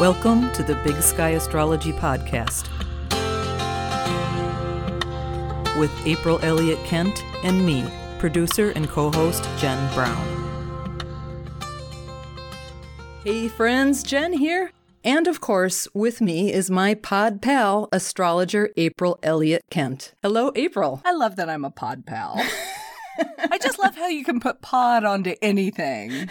Welcome to the Big Sky Astrology Podcast with April Elliott Kent and me, producer and co host Jen Brown. Hey, friends, Jen here. And of course, with me is my pod pal, astrologer April Elliott Kent. Hello, April. I love that I'm a pod pal. I just love how you can put pod onto anything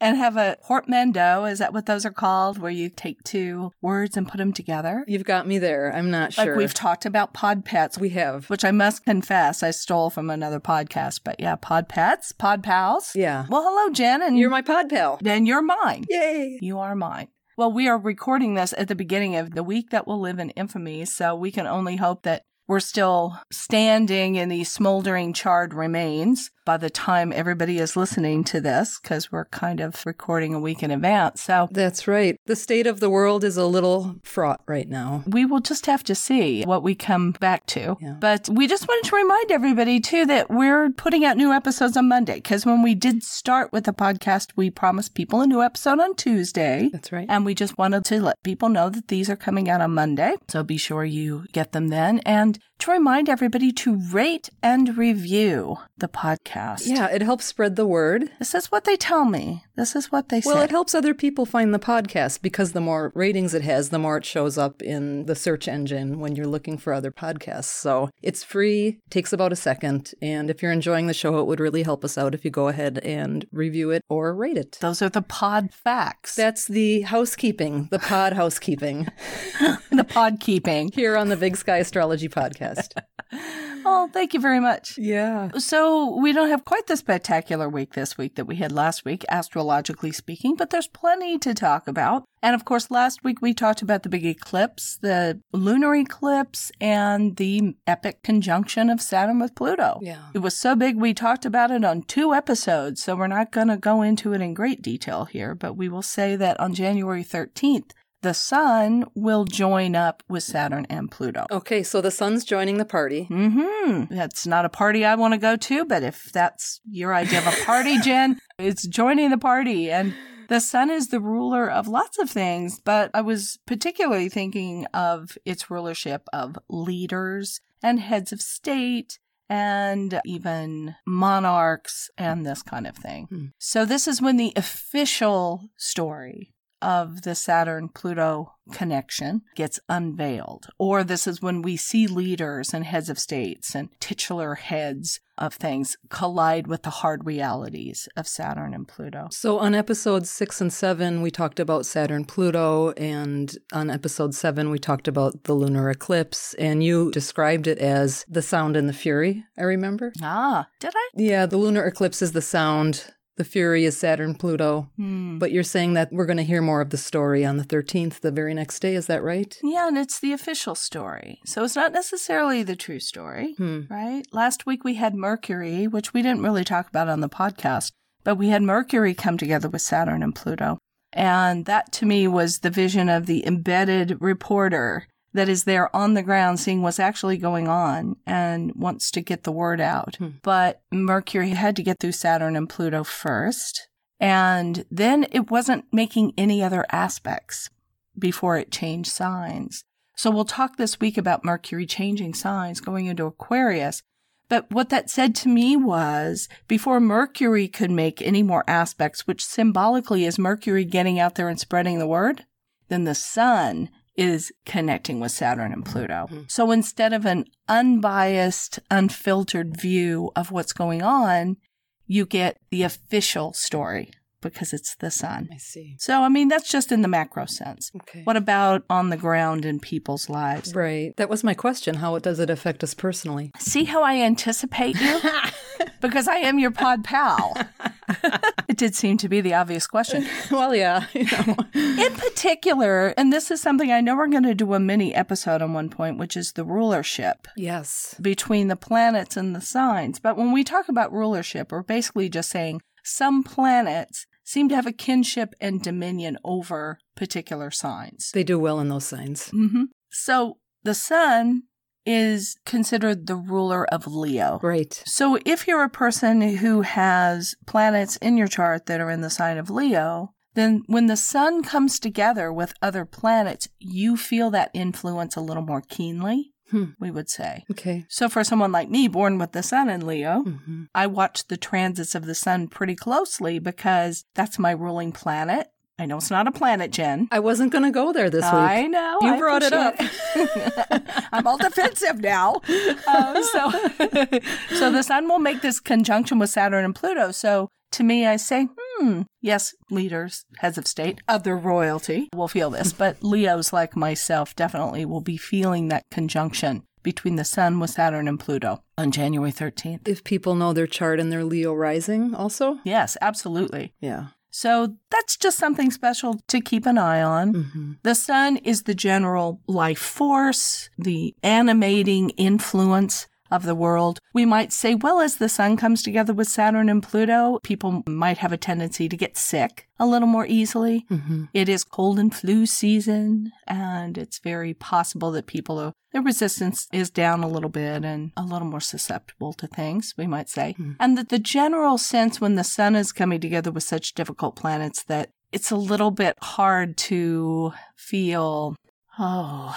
and have a portmanteau. Is that what those are called? Where you take two words and put them together? You've got me there. I'm not sure. Like we've talked about pod pets, we have. which I must confess I stole from another podcast. But yeah, pod pets, pod pals. Yeah. Well, hello, Jen. And You're my pod pal. then you're mine. Yay. You are mine. Well, we are recording this at the beginning of the week that will live in infamy, so we can only hope that we're still standing in these smoldering charred remains by the time everybody is listening to this, because we're kind of recording a week in advance. So That's right. The state of the world is a little fraught right now. we will just have to see what we come back to. Yeah. But we just wanted to remind everybody, too, that we're putting out new episodes on Monday, because when we did start with the podcast, we promised people a new episode on Tuesday. That's right. And we just wanted to let people know that these are coming out on Monday. So be sure you get them then. And to remind everybody to rate and review the podcast. Yeah, it helps spread the word. This is what they tell me. This is what they Well, say. Well, it helps other people find the podcast because the more ratings it has, the more it shows up in the search engine when you're looking for other podcasts. So it's free, takes about a second. And if you're enjoying the show, it would really help us out if you go ahead and review it or rate it. Those are the pod facts. That's the housekeeping, the pod housekeeping the pod keeping. here on the Big Sky Astrology Podcast. Oh, thank you very much. Yeah. So, we don't have quite the spectacular week this week that we had last week, astrologically speaking, but there's plenty to talk about. And of course, last week we talked about the big eclipse, the lunar eclipse, and the epic conjunction of Saturn with Pluto. Yeah. It was so big we talked about it on two episodes, so we're not going to go into it in great detail here, but we will say that on January 13th, the sun will join up with Saturn and Pluto. Okay, so the sun's joining the party. Hmm. That's not a party I want to go to, but if that's your idea of a party, Jen, it's joining the party. And the sun is the ruler of lots of things, but I was particularly thinking of its rulership of leaders and heads of state and even monarchs and this kind of thing. Hmm. So this is when the official story of the Saturn Pluto connection gets unveiled. Or this is when we see leaders and heads of states and titular heads of things collide with the hard realities of Saturn and Pluto. So on episodes six and seven, we talked about Saturn Pluto, and on episode seven, we talked about the lunar eclipse, and you described it as the sound and the fury, I remember. Ah, did I? Yeah, the lunar eclipse is the sound, the fury is Saturn Pluto. Hmm. But you're saying that we're going to hear more of the story on the 13th, the very next day, is that right? Yeah, and it's the official story. So it's not necessarily the true story, Hmm. right? Last week we had Mercury, which we didn't really talk about on the podcast, but we had Mercury come together with Saturn and Pluto. And that to me was the vision of the embedded reporter that is there on the ground seeing what's actually going on and wants to get the word out. Hmm. But Mercury had to get through Saturn and Pluto first. And then it wasn't making any other aspects before it changed signs. So we'll talk this week about Mercury changing signs going into Aquarius. But what that said to me was before Mercury could make any more aspects, which symbolically is Mercury getting out there and spreading the word, then the sun is connecting with Saturn and Pluto. Hmm. So instead of an unbiased, unfiltered view of what's going on, you get the official story because it's the sun. I see. So, I mean, that's just in the macro sense. Okay. What about on the ground in people's lives? Right. That was my question. How does it affect us personally? See how I anticipate you? because I am your pod pal. it did seem to be the obvious question. well, yeah. You know. In particular, and this is something I know we're going to do a mini episode on one point, which is the rulership yes. between the planets and the signs. But when we talk about rulership, we're basically just saying some planets seem to have a kinship and dominion over particular signs. They do well in those signs. hmm So the sun is considered the ruler of Leo. Right. So if you're a person who has planets in your chart that are in the sign of Leo, then when the sun comes together with other planets, you feel that influence a little more keenly, Hmm. we would say. Okay. So for someone like me, born with the sun in Leo, hmm I watch the transits of the sun pretty closely because that's my ruling planet. I know it's not a planet, Jen. I wasn't going to go there this week. I know. You I brought it up. it. I'm all defensive now. Um, so, so the sun will make this conjunction with Saturn and Pluto. So to me, I say, hmm, yes, leaders, heads of state, other royalty will feel this, but Leos like myself definitely will be feeling that conjunction between the sun with Saturn and Pluto on January 13th. If people know their chart and their Leo rising, also. Yes, absolutely. Yeah. So that's just something special to keep an eye on. hmm The sun is the general life force, the animating influence of the world. We might say, well, as the sun comes together with Saturn and Pluto, people might have a tendency to get sick a little more easily. hmm It is cold and flu season, and it's very possible that people are, their resistance is down a little bit and a little more susceptible to things, we might say. Hmm. And that the general sense when the sun is coming together with such difficult planets that it's a little bit hard to feel, oh,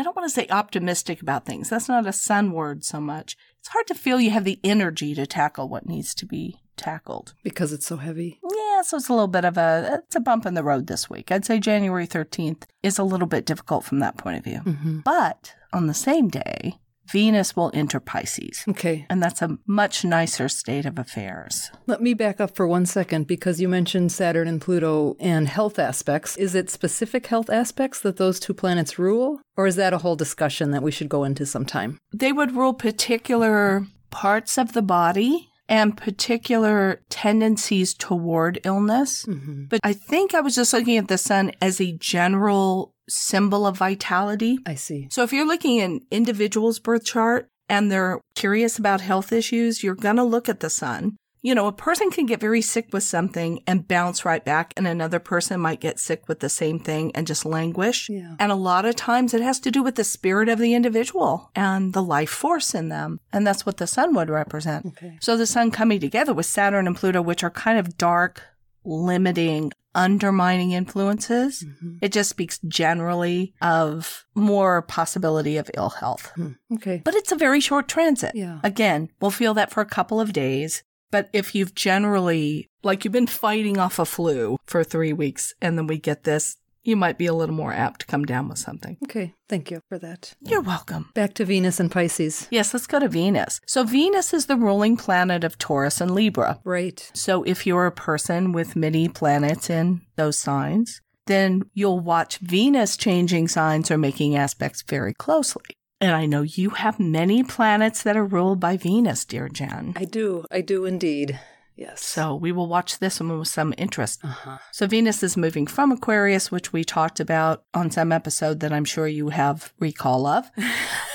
I don't want to say optimistic about things. That's not a sun word so much. It's hard to feel you have the energy to tackle what needs to be tackled. Because it's so heavy. Yeah, so it's a little bit of a it's a bump in the road this week. I'd say January 13th is a little bit difficult from that point of view. hmm But on the same day, Venus will enter Pisces. Okay. And that's a much nicer state of affairs. Let me back up for one second because you mentioned Saturn and Pluto and health aspects. Is it specific health aspects that those two planets rule? Or is that a whole discussion that we should go into sometime? They would rule particular parts of the body and particular tendencies toward illness. hmm But I think I was just looking at the sun as a general symbol of vitality. I see. So if you're looking at an individual's birth chart and they're curious about health issues, you're going to look at the sun. You know, a person can get very sick with something and bounce right back, and another person might get sick with the same thing and just languish. Yeah. And a lot of times it has to do with the spirit of the individual and the life force in them. And that's what the sun would represent. Okay. So the sun coming together with Saturn and Pluto, which are kind of dark, limiting, undermining influences, hmm it just speaks generally of more possibility of ill health. Okay. But it's a very short transit. Yeah. Again, we'll feel that for a couple of days. But if you've generally, like you've been fighting off a flu for three weeks and then we get this, you might be a little more apt to come down with something. Okay. Thank you for that. You're welcome. Back to Venus and Pisces. Yes, let's go to Venus. So Venus is the ruling planet of Taurus and Libra. Right. So if you're a person with many planets in those signs, then you'll watch Venus changing signs or making aspects very closely. And I know you have many planets that are ruled by Venus, dear Jen. I do. I do indeed. Yes. So we will watch this one with some interest. Uh huh. So Venus is moving from Aquarius, which we talked about on some episode that I'm sure you have recall of.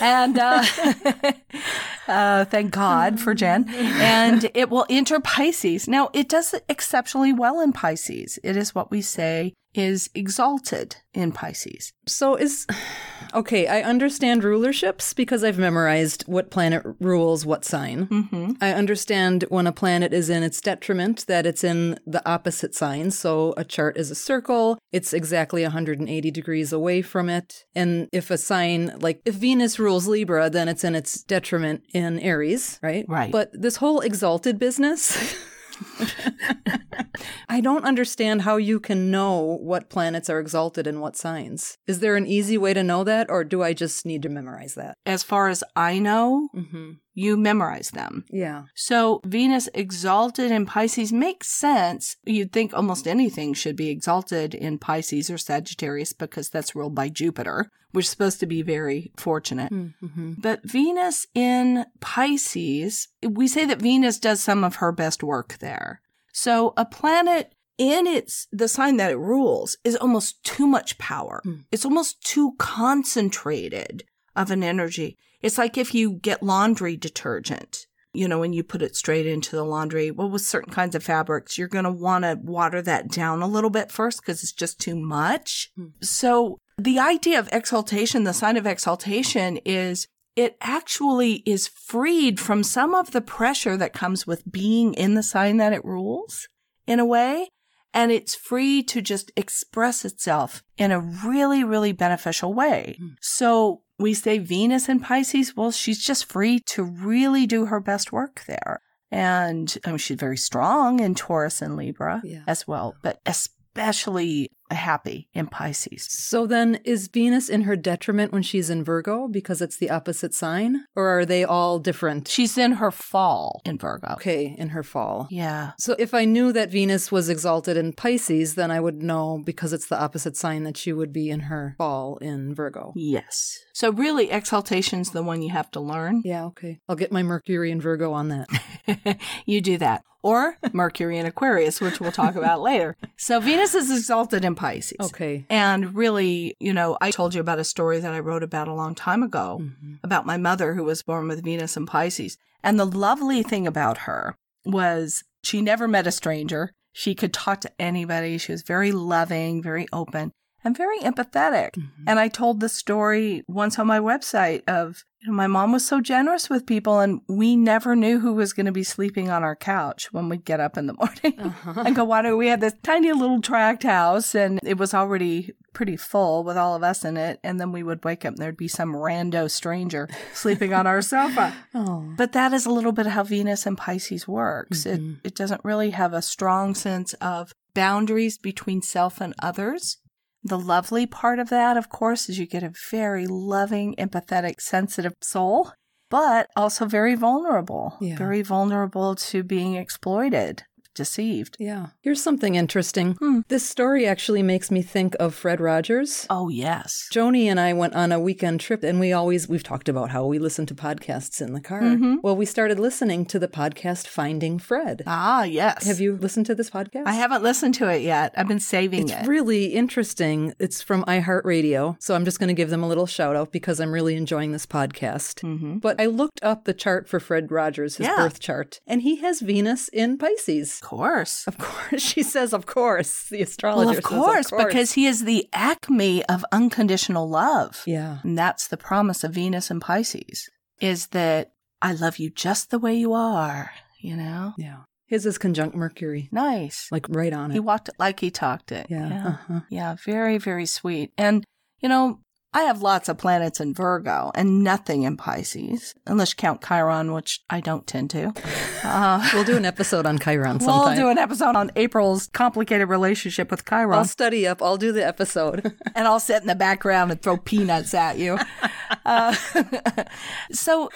And uh, uh, thank God for Jen. And it will enter Pisces. Now, it does exceptionally well in Pisces. It is what we say is exalted in Pisces. So is okay. I understand rulerships because I've memorized what planet rules what sign. Mm-hmm. I understand when a planet is in its detriment that it's in the opposite sign. So a chart is a circle, it's exactly 180 degrees away from it. And if a sign, like if Venus rules Libra, then it's in its detriment in Aries, right? Right. But this whole exalted business. I don't understand how you can know what planets are exalted in what signs. Is there an easy way to know that, or do I just need to memorize that? As far as I know, Mm-hmm. You memorize them. Yeah. So Venus exalted in Pisces makes sense. You'd think almost anything should be exalted in Pisces or Sagittarius because that's ruled by Jupiter, which is supposed to be very fortunate. Mm-hmm. But Venus in Pisces, we say that Venus does some of her best work there. So a planet in its the sign that it rules is almost too much power. Hmm. It's almost too concentrated of an energy. It's like if you get laundry detergent, you know, when you put it straight into the laundry, well, with certain kinds of fabrics, you're going to want to water that down a little bit first because it's just too much. Hmm. So the idea of exaltation, the sign of exaltation is it actually is freed from some of the pressure that comes with being in the sign that it rules in a way. And it's free to just express itself in a really, really beneficial way. Mm. So we say Venus in Pisces, well, she's just free to really do her best work there. And I mean, she's very strong in Taurus and Libra Yeah. as well, but especially happy in Pisces. So then, is Venus in her detriment when she's in Virgo because it's the opposite sign? Or are they all different? She's in her fall in Virgo. Okay, in her fall. Yeah. So if I knew that Venus was exalted in Pisces, then I would know because it's the opposite sign that she would be in her fall in Virgo. Yes. So really, exaltation's the one you have to learn. Yeah, okay. I'll get my Mercury in Virgo on that. you do that. Or Mercury in Aquarius, which we'll talk about later. So Venus is exalted in Pisces. Okay. And really, you know, I told you about a story that I wrote about a long time ago Mhm. about my mother who was born with Venus and Pisces. And the lovely thing about her was she never met a stranger. She could talk to anybody. She was very loving, very open, and very empathetic. Mhm. And I told the story once on my website of you know, my mom was so generous with people, and we never knew who was going to be sleeping on our couch when we'd get up in the morning Uh-huh. and go, Why do we had this tiny little tract house? And it was already pretty full with all of us in it. And then we would wake up and there'd be some rando stranger sleeping on our sofa. Oh. But that is a little bit how Venus and Pisces works. Mhm. It, it doesn't really have a strong sense of boundaries between self and others. The lovely part of that, of course, is you get a very loving, empathetic, sensitive soul, but also very vulnerable. Yeah. Very vulnerable to being exploited, deceived. Yeah. Here's something interesting. Hmm. This story actually makes me think of Fred Rogers. Oh, yes. Joni and I went on a weekend trip and we always we've talked about how we listen to podcasts in the car. Mhm. Well, we started listening to the podcast Finding Fred. Ah, yes. Have you listened to this podcast? I haven't listened to it yet. I've been saving It's it. It's really interesting. It's from iHeartRadio. So I'm just going to give them a little shout out because I'm really enjoying this podcast. hmm But I looked up the chart for Fred Rogers, his Yeah. birth chart, and he has Venus in Pisces. Of course. Of course, she says, of course. The astrologer Well, of says, course, of course. because he is the acme of unconditional love. Yeah. And that's the promise of Venus and Pisces is that I love you just the way you are, you know? Yeah. His is conjunct Mercury, Nice. like right on it. He walked it like he talked it. Yeah. Yeah. Uh-huh. Yeah, very, very sweet. And, you know, I have lots of planets in Virgo and nothing in Pisces, unless you count Chiron, which I don't tend to. Uh, We'll do an episode on Chiron sometime. We'll do an episode on April's complicated relationship with Chiron, I'll study up. I'll do the episode. and I'll sit in the background and throw peanuts at you. Uh, so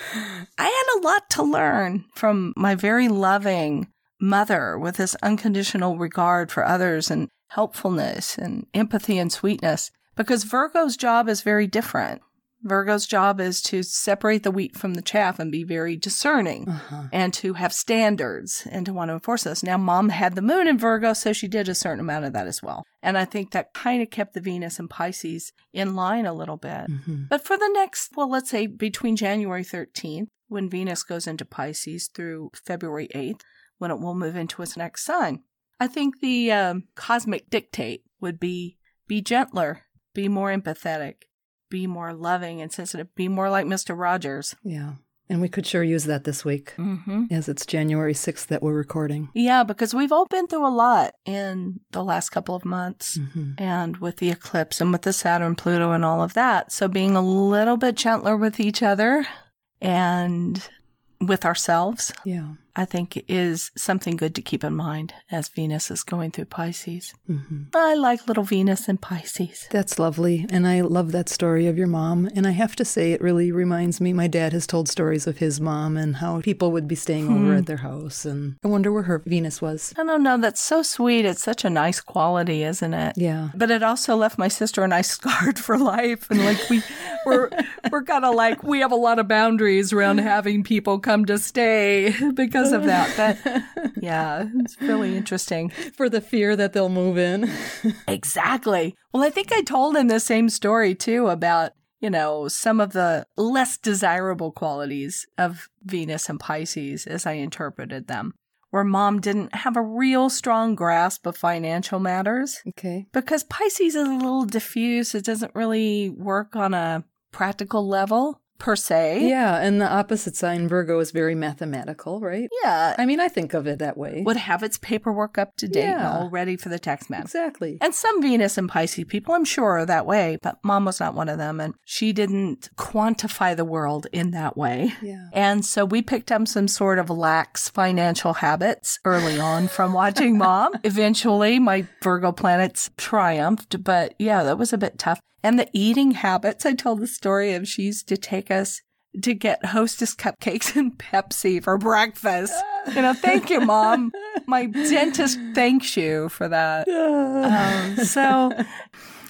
I had a lot to learn from my very loving mother with this unconditional regard for others and helpfulness and empathy and sweetness because Virgo's job is very different. Virgo's job is to separate the wheat from the chaff and be very discerning uh-huh. and to have standards and to want to enforce those. Now, mom had the moon in Virgo, so she did a certain amount of that as well. And I think that kind of kept the Venus and Pisces in line a little bit. Mhm. But for the next, well, let's say between January 13th, when Venus goes into Pisces, through February 8th, when it will move into its next sign, I think the um, cosmic dictate would be be gentler, be more empathetic, be more loving and sensitive, be more like Mr. Rogers. Yeah. And we could sure use that this week, Mm-hmm. as it's January 6th that we're recording. Yeah, because we've all been through a lot in the last couple of months hmm and with the eclipse and with the Saturn, Pluto, and all of that. So being a little bit gentler with each other and with ourselves, Yeah. I think is something good to keep in mind as Venus is going through Pisces. hmm I like little Venus and Pisces. That's lovely. And I love that story of your mom. And I have to say, it really reminds me my dad has told stories of his mom and how people would be staying over Hmm. at their house. And I wonder where her Venus was. I don't know, that's so sweet. It's such a nice quality, isn't it? Yeah. But it also left my sister and I scarred for life. And like we we're we're kind of like we have a lot of boundaries around having people come to stay because of that. But yeah, it's really interesting. For the fear that they'll move in. Exactly. Well, I think I told him the same story too about, you know, some of the less desirable qualities of Venus and Pisces as I interpreted them. Where mom didn't have a real strong grasp of financial matters okay. because Pisces is a little diffuse. It doesn't really work on a practical level. Per se. Yeah, and the opposite sign, Virgo, is very mathematical, right? Yeah. I mean, I think of it that way. Would have its paperwork up to date Yeah. all ready for the tax man. Exactly. And some Venus and Pisces people, I'm sure, are that way, but mom was not one of them. And she didn't quantify the world in that way. Yeah. And so we picked up some sort of lax financial habits early on from watching mom. Eventually, my Virgo planets triumphed, but yeah, that was a bit tough. And the eating habits, I told the story of she used to take us to get hostess cupcakes and Pepsi for breakfast. You know, thank you, mom. My dentist thanks you for that. Um, so,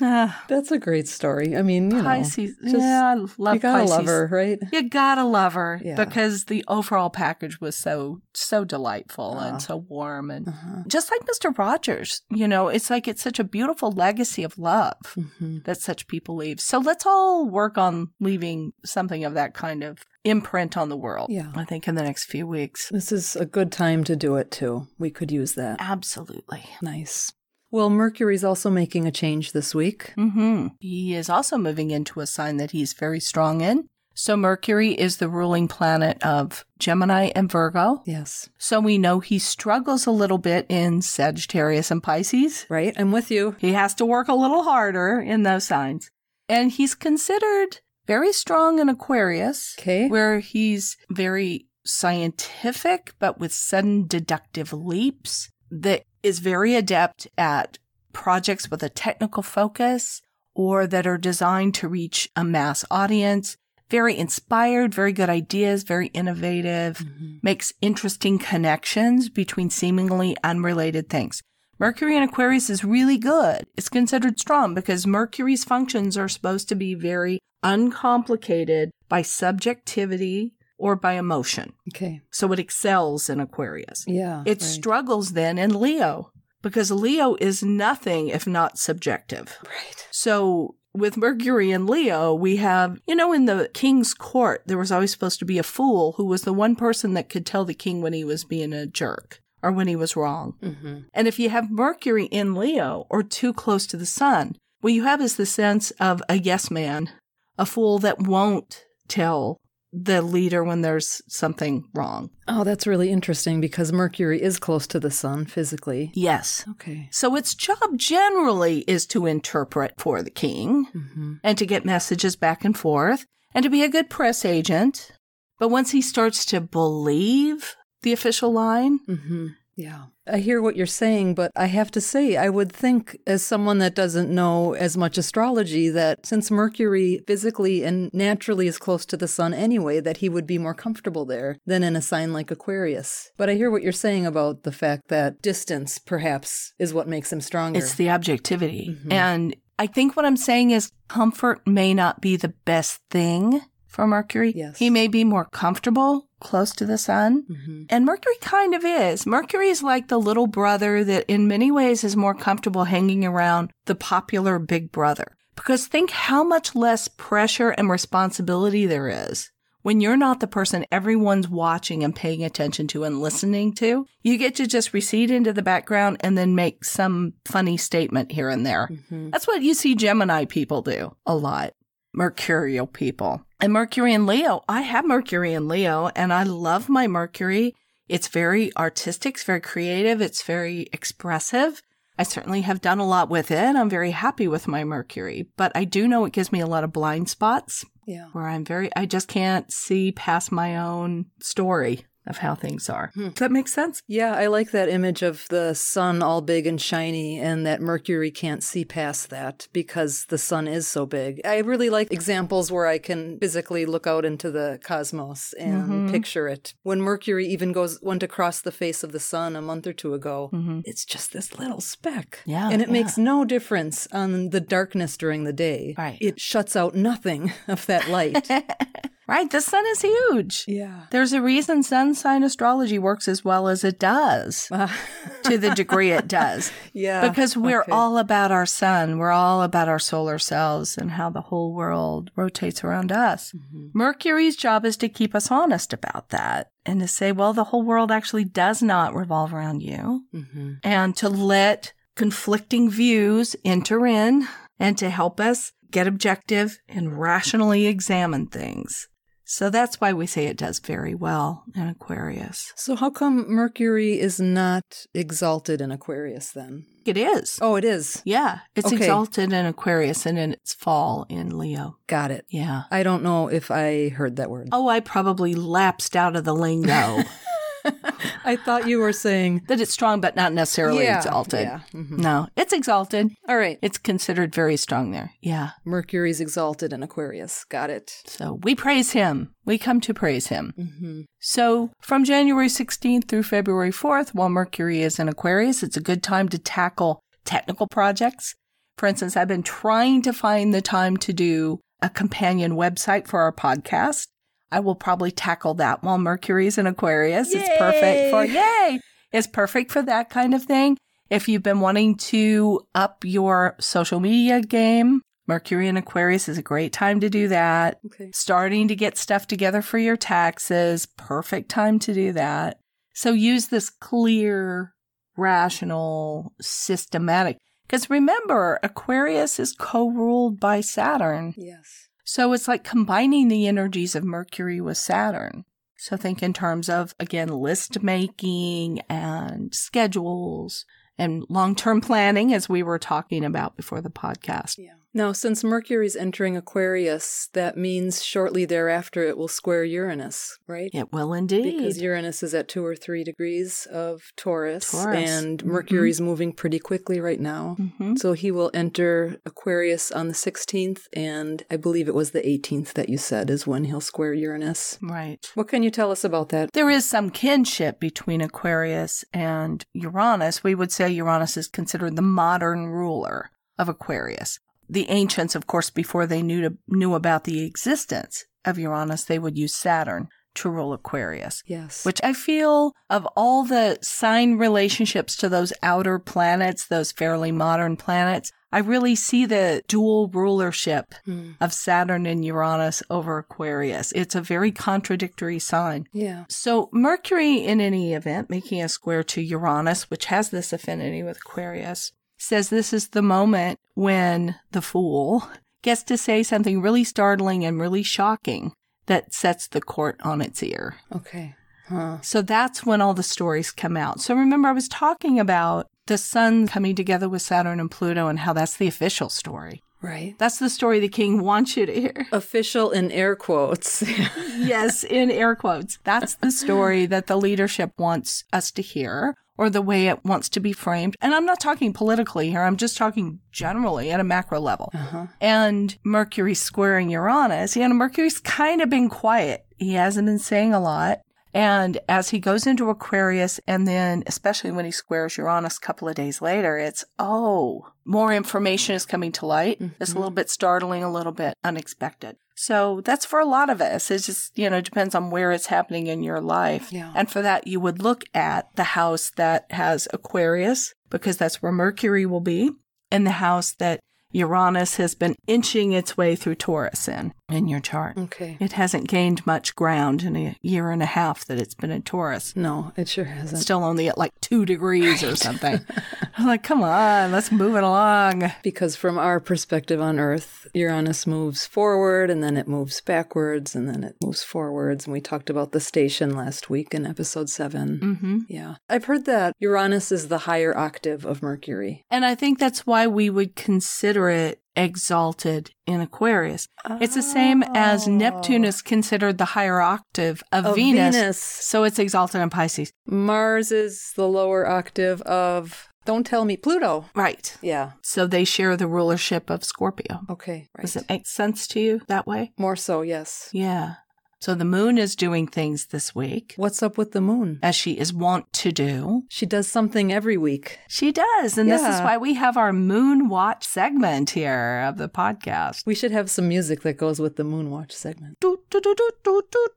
uh, That's a great story. I mean, you know, Pisces. just- yeah, I love you gotta Pisces. love her, right? You gotta love her Yeah. because the overall package was so so delightful and so warm and Uh-huh. just like Mr. Rogers, you know, it's like it's such a beautiful legacy of love Mhm. that such people leave. So let's all work on leaving something of that kind of imprint on the world. Yeah. I think in the next few weeks. This is a good time to do it too. We could use that. Absolutely. Nice. Well, Mercury's also making a change this week. hmm He is also moving into a sign that he's very strong in. So Mercury is the ruling planet of Gemini and Virgo. Yes. So we know he struggles a little bit in Sagittarius and Pisces. Right? I'm with you. He has to work a little harder in those signs. And he's considered very strong in Aquarius, Okay. where he's very scientific, but with sudden deductive leaps, that is very adept at projects with a technical focus or that are designed to reach a mass audience. Very inspired, very good ideas, very innovative, mm-hmm. makes interesting connections between seemingly unrelated things. Mercury in Aquarius is really good. It's considered strong because Mercury's functions are supposed to be very uncomplicated by subjectivity or by emotion. Okay. So it excels in Aquarius. Yeah. It right. struggles then in Leo because Leo is nothing if not subjective. Right. So with Mercury and Leo, we have, you know, in the king's court, there was always supposed to be a fool who was the one person that could tell the king when he was being a jerk or when he was wrong. Mm-hmm. And if you have Mercury in Leo or too close to the sun, what you have is the sense of a yes man, a fool that won't tell the leader when there's something wrong. Oh, that's really interesting because Mercury is close to the sun physically. Yes. Okay. So its job generally is to interpret for the king Mm-hmm. and to get messages back and forth and to be a good press agent. But once he starts to believe the official line, Mm-hmm. Yeah. I hear what you're saying, but I have to say, I would think, as someone that doesn't know as much astrology, that since Mercury physically and naturally is close to the sun anyway, that he would be more comfortable there than in a sign like Aquarius. But I hear what you're saying about the fact that distance, perhaps, is what makes him stronger. it's the objectivity. Mhm. And I think what I'm saying is comfort may not be the best thing for Mercury. Yes. He may be more comfortable close to the sun. Mhm. And Mercury kind of is. Mercury is like the little brother that in many ways is more comfortable hanging around the popular big brother. Because think how much less pressure and responsibility there is when you're not the person everyone's watching and paying attention to and listening to. You get to just recede into the background and then make some funny statement here and there. Mhm. That's what you see Gemini people do a lot. Mercurial people. And Mercury in Leo, I have Mercury in Leo and I love my Mercury. It's very artistic, it's very creative, it's very expressive. I certainly have done a lot with it. I'm very happy with my Mercury, but I do know it gives me a lot of blind spots Yeah. where I'm very, I just can't see past my own story of how things are. Hmm. Does that make sense? Yeah, I like that image of the sun all big and shiny, and that Mercury can't see past that because the sun is so big. I really like examples where I can physically look out into the cosmos and Mhm. picture it. When Mercury even goes went across the face of the sun a month or two ago, Mm-hmm. it's just this little speck. Yeah, And it yeah. makes no difference on the darkness during the day. Right. It shuts out nothing of that light. right. The sun is huge. yeah. There's a reason sun sign astrology works as well as it does, to the degree it does. yeah. Because we're okay. all about our sun. We're all about our solar cells and how the whole world rotates around us. Mhm. Mercury's job is to keep us honest about that and to say, well, the whole world actually does not revolve around you Mhm. and to let conflicting views enter in and to help us get objective and rationally examine things. So that's why we say it does very well in Aquarius. So, how come Mercury is not exalted in Aquarius then? It is. Oh, it is. Yeah, it's Okay. exalted in Aquarius and in its fall in Leo. Got it. Yeah. I don't know if I heard that word. Oh, I probably lapsed out of the lingo. I thought you were saying that it's strong, but not necessarily Yeah, exalted. yeah, mhm. No, it's exalted. All right. It's considered very strong there. Yeah. Mercury's exalted in Aquarius. Got it. So we praise him. We come to praise him. Mm-hmm. So from January 16th through February 4th, while Mercury is in Aquarius, it's a good time to tackle technical projects. For instance, I've been trying to find the time to do a companion website for our podcast. I will probably tackle that while Mercury is in Aquarius. It's perfect for, Yay! yay! It's perfect for that kind of thing. If you've been wanting to up your social media game, Mercury in Aquarius is a great time to do that Okay. starting to get stuff together for your taxes, perfect time to do that. So use this clear, rational, systematic. Because remember, Aquarius is co ruled by Saturn. Yes. So it's like combining the energies of Mercury with Saturn. So think in terms of, again, list making and schedules and long term planning, as we were talking about before the podcast. Yeah. Now, since Mercury's entering Aquarius, that means shortly thereafter it will square Uranus, right? It will indeed. Because Uranus is at two or three degrees of Taurus, Taurus. and Mhm. Mercury's moving pretty quickly right now. hmm So he will enter Aquarius on the 16th, and I believe it was the 18th that you said is when he'll square Uranus. Right. What can you tell us about that? There is some kinship between Aquarius and Uranus. We would say Uranus is considered the modern ruler of Aquarius. The ancients, of course, before they knew to, knew about the existence of Uranus, they would use Saturn to rule Aquarius. Yes. Which I feel of all the sign relationships to those outer planets, those fairly modern planets, I really see the dual rulership Hmm. of Saturn and Uranus over Aquarius. It's a very contradictory sign. Yeah. So Mercury, in any event, making a square to Uranus, which has this affinity with Aquarius, says this is the moment when the fool gets to say something really startling and really shocking that sets the court on its ear. Okay. Huh. So that's when all the stories come out. So remember, I was talking about the sun coming together with Saturn and Pluto and how that's the official story. Right. That's the story the king wants you to hear. Official in air quotes. yes, in air quotes. That's the story that the leadership wants us to hear or the way it wants to be framed. And I'm not talking politically here. I'm just talking generally at a macro level. uh-huh. And Mercury squaring Uranus, you know, Mercury's kind of been quiet. He hasn't been saying a lot. And as he goes into Aquarius, and then especially when he squares Uranus a couple of days later, it's, oh, more information is coming to light. It's a little mm-hmm. bit startling, a little bit unexpected. So that's for a lot of us. It just, you know, depends on where it's happening in your life. Yeah. And for that, you would look at the house that has Aquarius, because that's where Mercury will be, and the house that Uranus has been inching its way through Taurus in, in your chart. Okay. It hasn't gained much ground in a year and a half that it's been in Taurus. No, it sure hasn't. Still only at like two degrees or something. I'm like, come on, let's move it along. Because from our perspective on Earth, Uranus moves forward and then it moves backwards and then it moves forwards. And we talked about the station last week in episode 7 hmm Yeah. I've heard that Uranus is the higher octave of Mercury. And I think that's why we would consider it exalted in Aquarius. It's the same as Neptune is oh. considered the higher octave of, Of Venus. Venus. So it's exalted in Pisces. Mars is the lower octave of, don't tell me, Pluto. Right. Yeah. So they share the rulership of Scorpio. Okay. Right. Does it make sense to you that way? More so, yes. Yeah. So the moon is doing things this week, What's up with the moon? as she is wont to do. She does something every week. She does. And this is why we have our moon watch segment here of the podcast. We should have some music that goes with the moon watch segment. Do, do, do, do, do, do,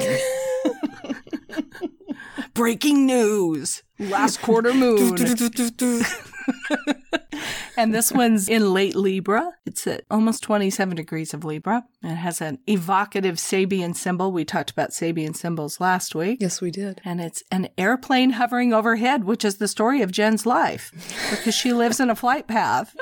do. Breaking news. Last quarter moon. and this one's in late Libra. It's at almost 27 degrees of Libra. It has an evocative Sabian symbol. We talked about Sabian symbols last week. yes, we did. And it's an airplane hovering overhead, which is the story of Jen's life because she lives in a flight path.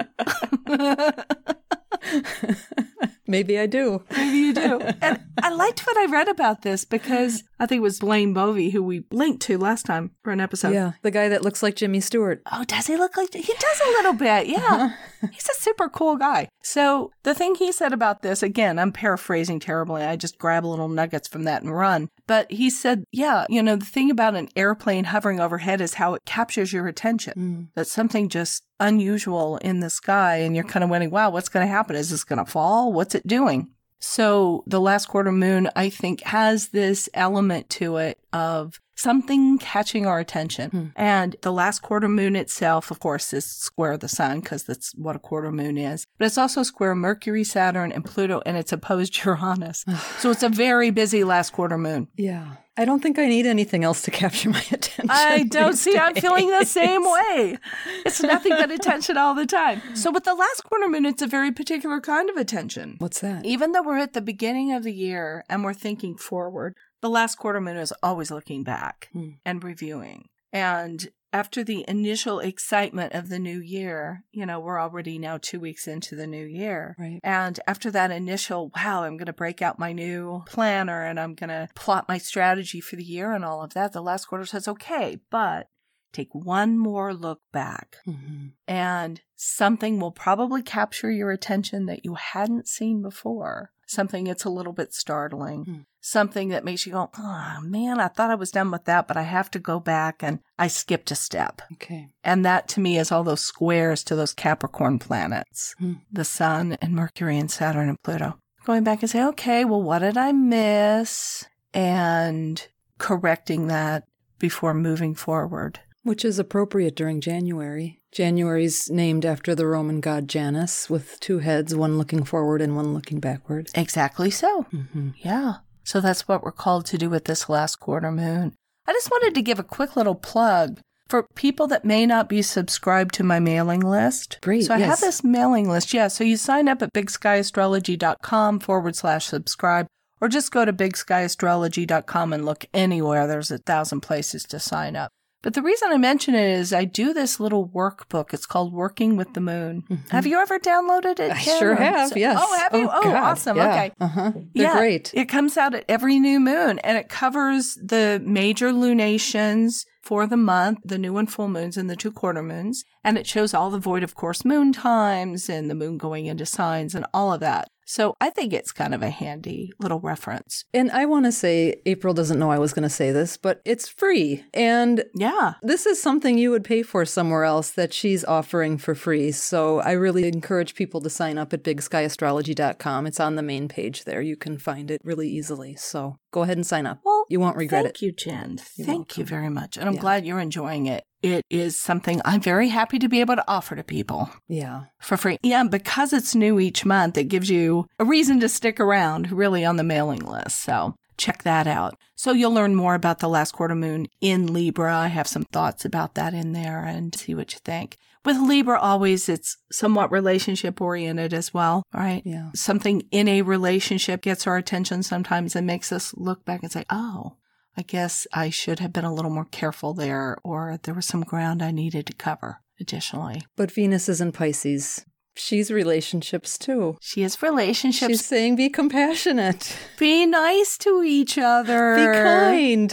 Maybe I do. Maybe you do. and I liked what I read about this because I think it was Blain Bovee who we linked to last time for an episode. yeah, the guy that looks like Jimmy Stewart. Oh, does he look like he does a little bit? Yeah. Uh-huh. He's a super cool guy. So, the thing he said about this, again, I'm paraphrasing terribly. I just grab little nuggets from that and run. But he said, yeah, you know, the thing about an airplane hovering overhead is how it captures your attention. Mm. That's something just unusual in the sky. And you're kind of wondering, wow, what's going to happen? Is this going to fall? What's it doing? So the last quarter moon, I think, has this element to it of something catching our attention. Hmm. And the last quarter moon itself, of course, is square the sun because that's what a quarter moon is. But it's also square Mercury, Saturn, and Pluto, and it's opposed Uranus. so it's a very busy last quarter moon. Yeah. I don't think I need anything else to capture my attention. I don't see. I'm feeling the same way. It's nothing but attention all the time. So with the last quarter moon, it's a very particular kind of attention. What's that? Even though we're at the beginning of the year and we're thinking forward, the last quarter moon is always looking back Hmm. and reviewing. And after the initial excitement of the new year, you know, we're already now two weeks into the new year. Right. And after that initial, wow, I'm going to break out my new planner and I'm going to plot my strategy for the year and all of that, the last quarter says, okay, but take one more look back Mhm. and something will probably capture your attention that you hadn't seen before. Something that's a little bit startling. Hmm. Something that makes you go, oh man, I thought I was done with that, but I have to go back and I skipped a step. Okay. And that to me is all those squares to those Capricorn planets Hmm. the Sun and Mercury and Saturn and Pluto. Going back and say, okay, well, what did I miss? And correcting that before moving forward. Which is appropriate during January. January's named after the Roman god Janus, with two heads, one looking forward and one looking backward. Exactly so. hmm Yeah. So that's what we're called to do with this last quarter moon. I just wanted to give a quick little plug for people that may not be subscribed to my mailing list. Great, So I have this mailing list. Yeah. So you sign up at bigskyastrology.com forward slash subscribe, or just go to bigskyastrology.com and look anywhere. There's a thousand places to sign up. But the reason I mention it is I do this little workbook. It's called Working with the Moon. Have you ever downloaded it? I Jen, sure have, yes. Oh, have you? Oh, God, awesome. yeah. Okay. Uh-huh. They're Yeah, great. It comes out at every new moon and it covers the major lunations for the month, the new and full moons and the two quarter moons. And it shows all the void of course moon times and the moon going into signs and all of that. So I think it's kind of a handy little reference. And I want to say, April doesn't know I was going to say this, but it's free. And Yeah. this is something you would pay for somewhere else that she's offering for free. So I really encourage people to sign up at bigskyastrology.com. It's on the main page there. You can find it really easily. So go ahead and sign up. Well, You won't regret Thank it. you, Jen. You're Thank you very much. And I'm Yeah. glad you're enjoying it. It is something I'm very happy to be able to offer to people. Yeah. for free. Yeah, because it's new each month, it gives you a reason to stick around really on the mailing list. So check that out. So you'll learn more about the last quarter moon in Libra. I have some thoughts about that in there and see what you think. With Libra, always it's somewhat relationship oriented as well, right? Yeah. Something in a relationship gets our attention sometimes and makes us look back and say, oh, I guess I should have been a little more careful there, or there was some ground I needed to cover additionally. But Venus is in Pisces. She's relationships too. She has relationships. She's saying be compassionate, be nice to each other. be kind.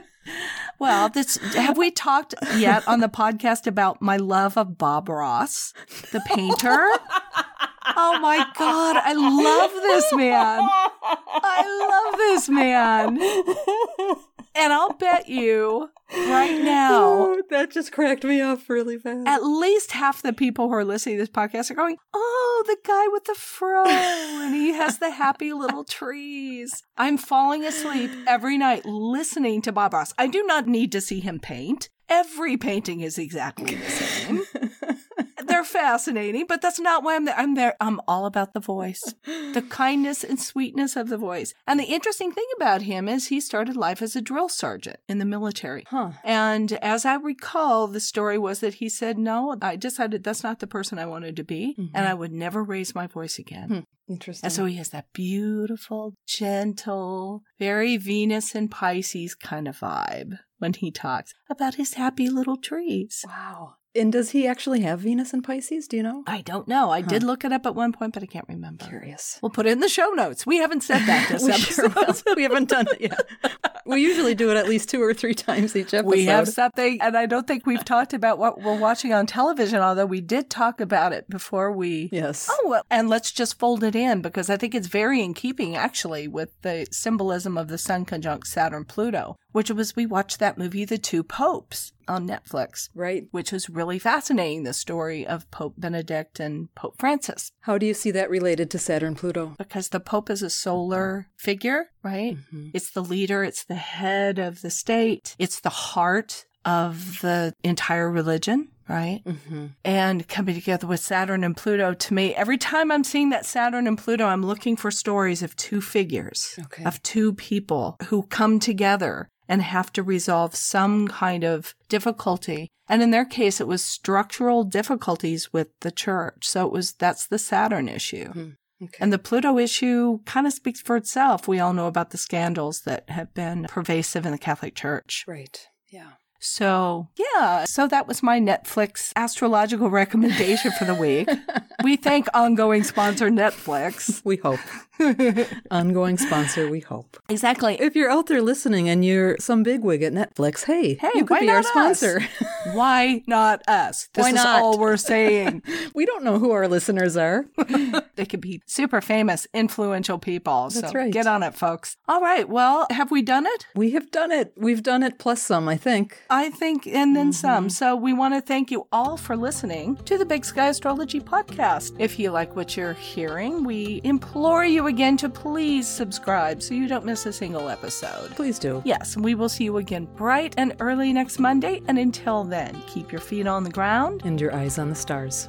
Well, this have we talked yet on the podcast about my love of Bob Ross, the painter? oh my god, I love this man. I love this man. And I'll bet you right now Oh, that just cracked me up really fast. at least half the people who are listening to this podcast are going, Oh, the guy with the fro, and he has the happy little trees. I'm falling asleep every night listening to Bob Ross. I do not need to see him paint. Every painting is exactly the same. They're fascinating, but that's not why I'm there. I'm there. I'm all about the voice, the kindness and sweetness of the voice. And the interesting thing about him is he started life as a drill sergeant in the military. huh. And as I recall, the story was that he said, No, I decided that's not the person I wanted to be, Mhm. and I would never raise my voice again. Hmm. Interesting. And so he has that beautiful, gentle, very Venus and Pisces kind of vibe when he talks about his happy little trees. wow. And does he actually have Venus in Pisces? Do you know? I don't know. I did look it up at one point, but I can't remember. Curious. We'll put it in the show notes. We haven't said that this We episode. sure will. we haven't done it yet. We usually do it at least two or three times each episode. We have something, and I don't think we've talked about what we're watching on television, although we did talk about it before we. Yes. Oh, well, and let's just fold it in because I think it's very in keeping actually with the symbolism of the Sun conjunct Saturn Pluto, which was we watched that movie, The Two Popes, on Netflix, Right. which was really fascinating. The story of Pope Benedict and Pope Francis. How do you see that related to Saturn Pluto? because the Pope is a solar figure, right? It's the leader, it's the head of the state, it's the heart of the entire religion, right? Mm-hmm. And coming together with Saturn and Pluto, to me, every time I'm seeing that Saturn and Pluto, I'm looking for stories of two figures, Okay. of two people who come together and have to resolve some kind of difficulty. And in their case, it was structural difficulties with the church. So it was, that's the Saturn issue. Hmm. Okay. And the Pluto issue kind of speaks for itself. We all know about the scandals that have been pervasive in the Catholic Church. right. Yeah. So, yeah, so that was my Netflix astrological recommendation for the week. we thank ongoing sponsor Netflix. We hope. Ongoing sponsor, we hope. Exactly. If you're out there listening and you're some bigwig at Netflix, hey, Hey, you could be our sponsor. Why not us? This Why is not? all we're saying. we don't know who our listeners are. they could be super famous, influential people. That's so right. get on it, folks. All right. Well, have we done it? We have done it. We've done it plus some, I think. I think, and then mm-hmm. some. So we want to thank you all for listening to the Big Sky Astrology podcast. If you like what you're hearing, we implore you again to please subscribe so you don't miss a single episode. Please do. Yes, we will see you again bright and early next Monday. And until then, keep your feet on the ground. And your eyes on the stars.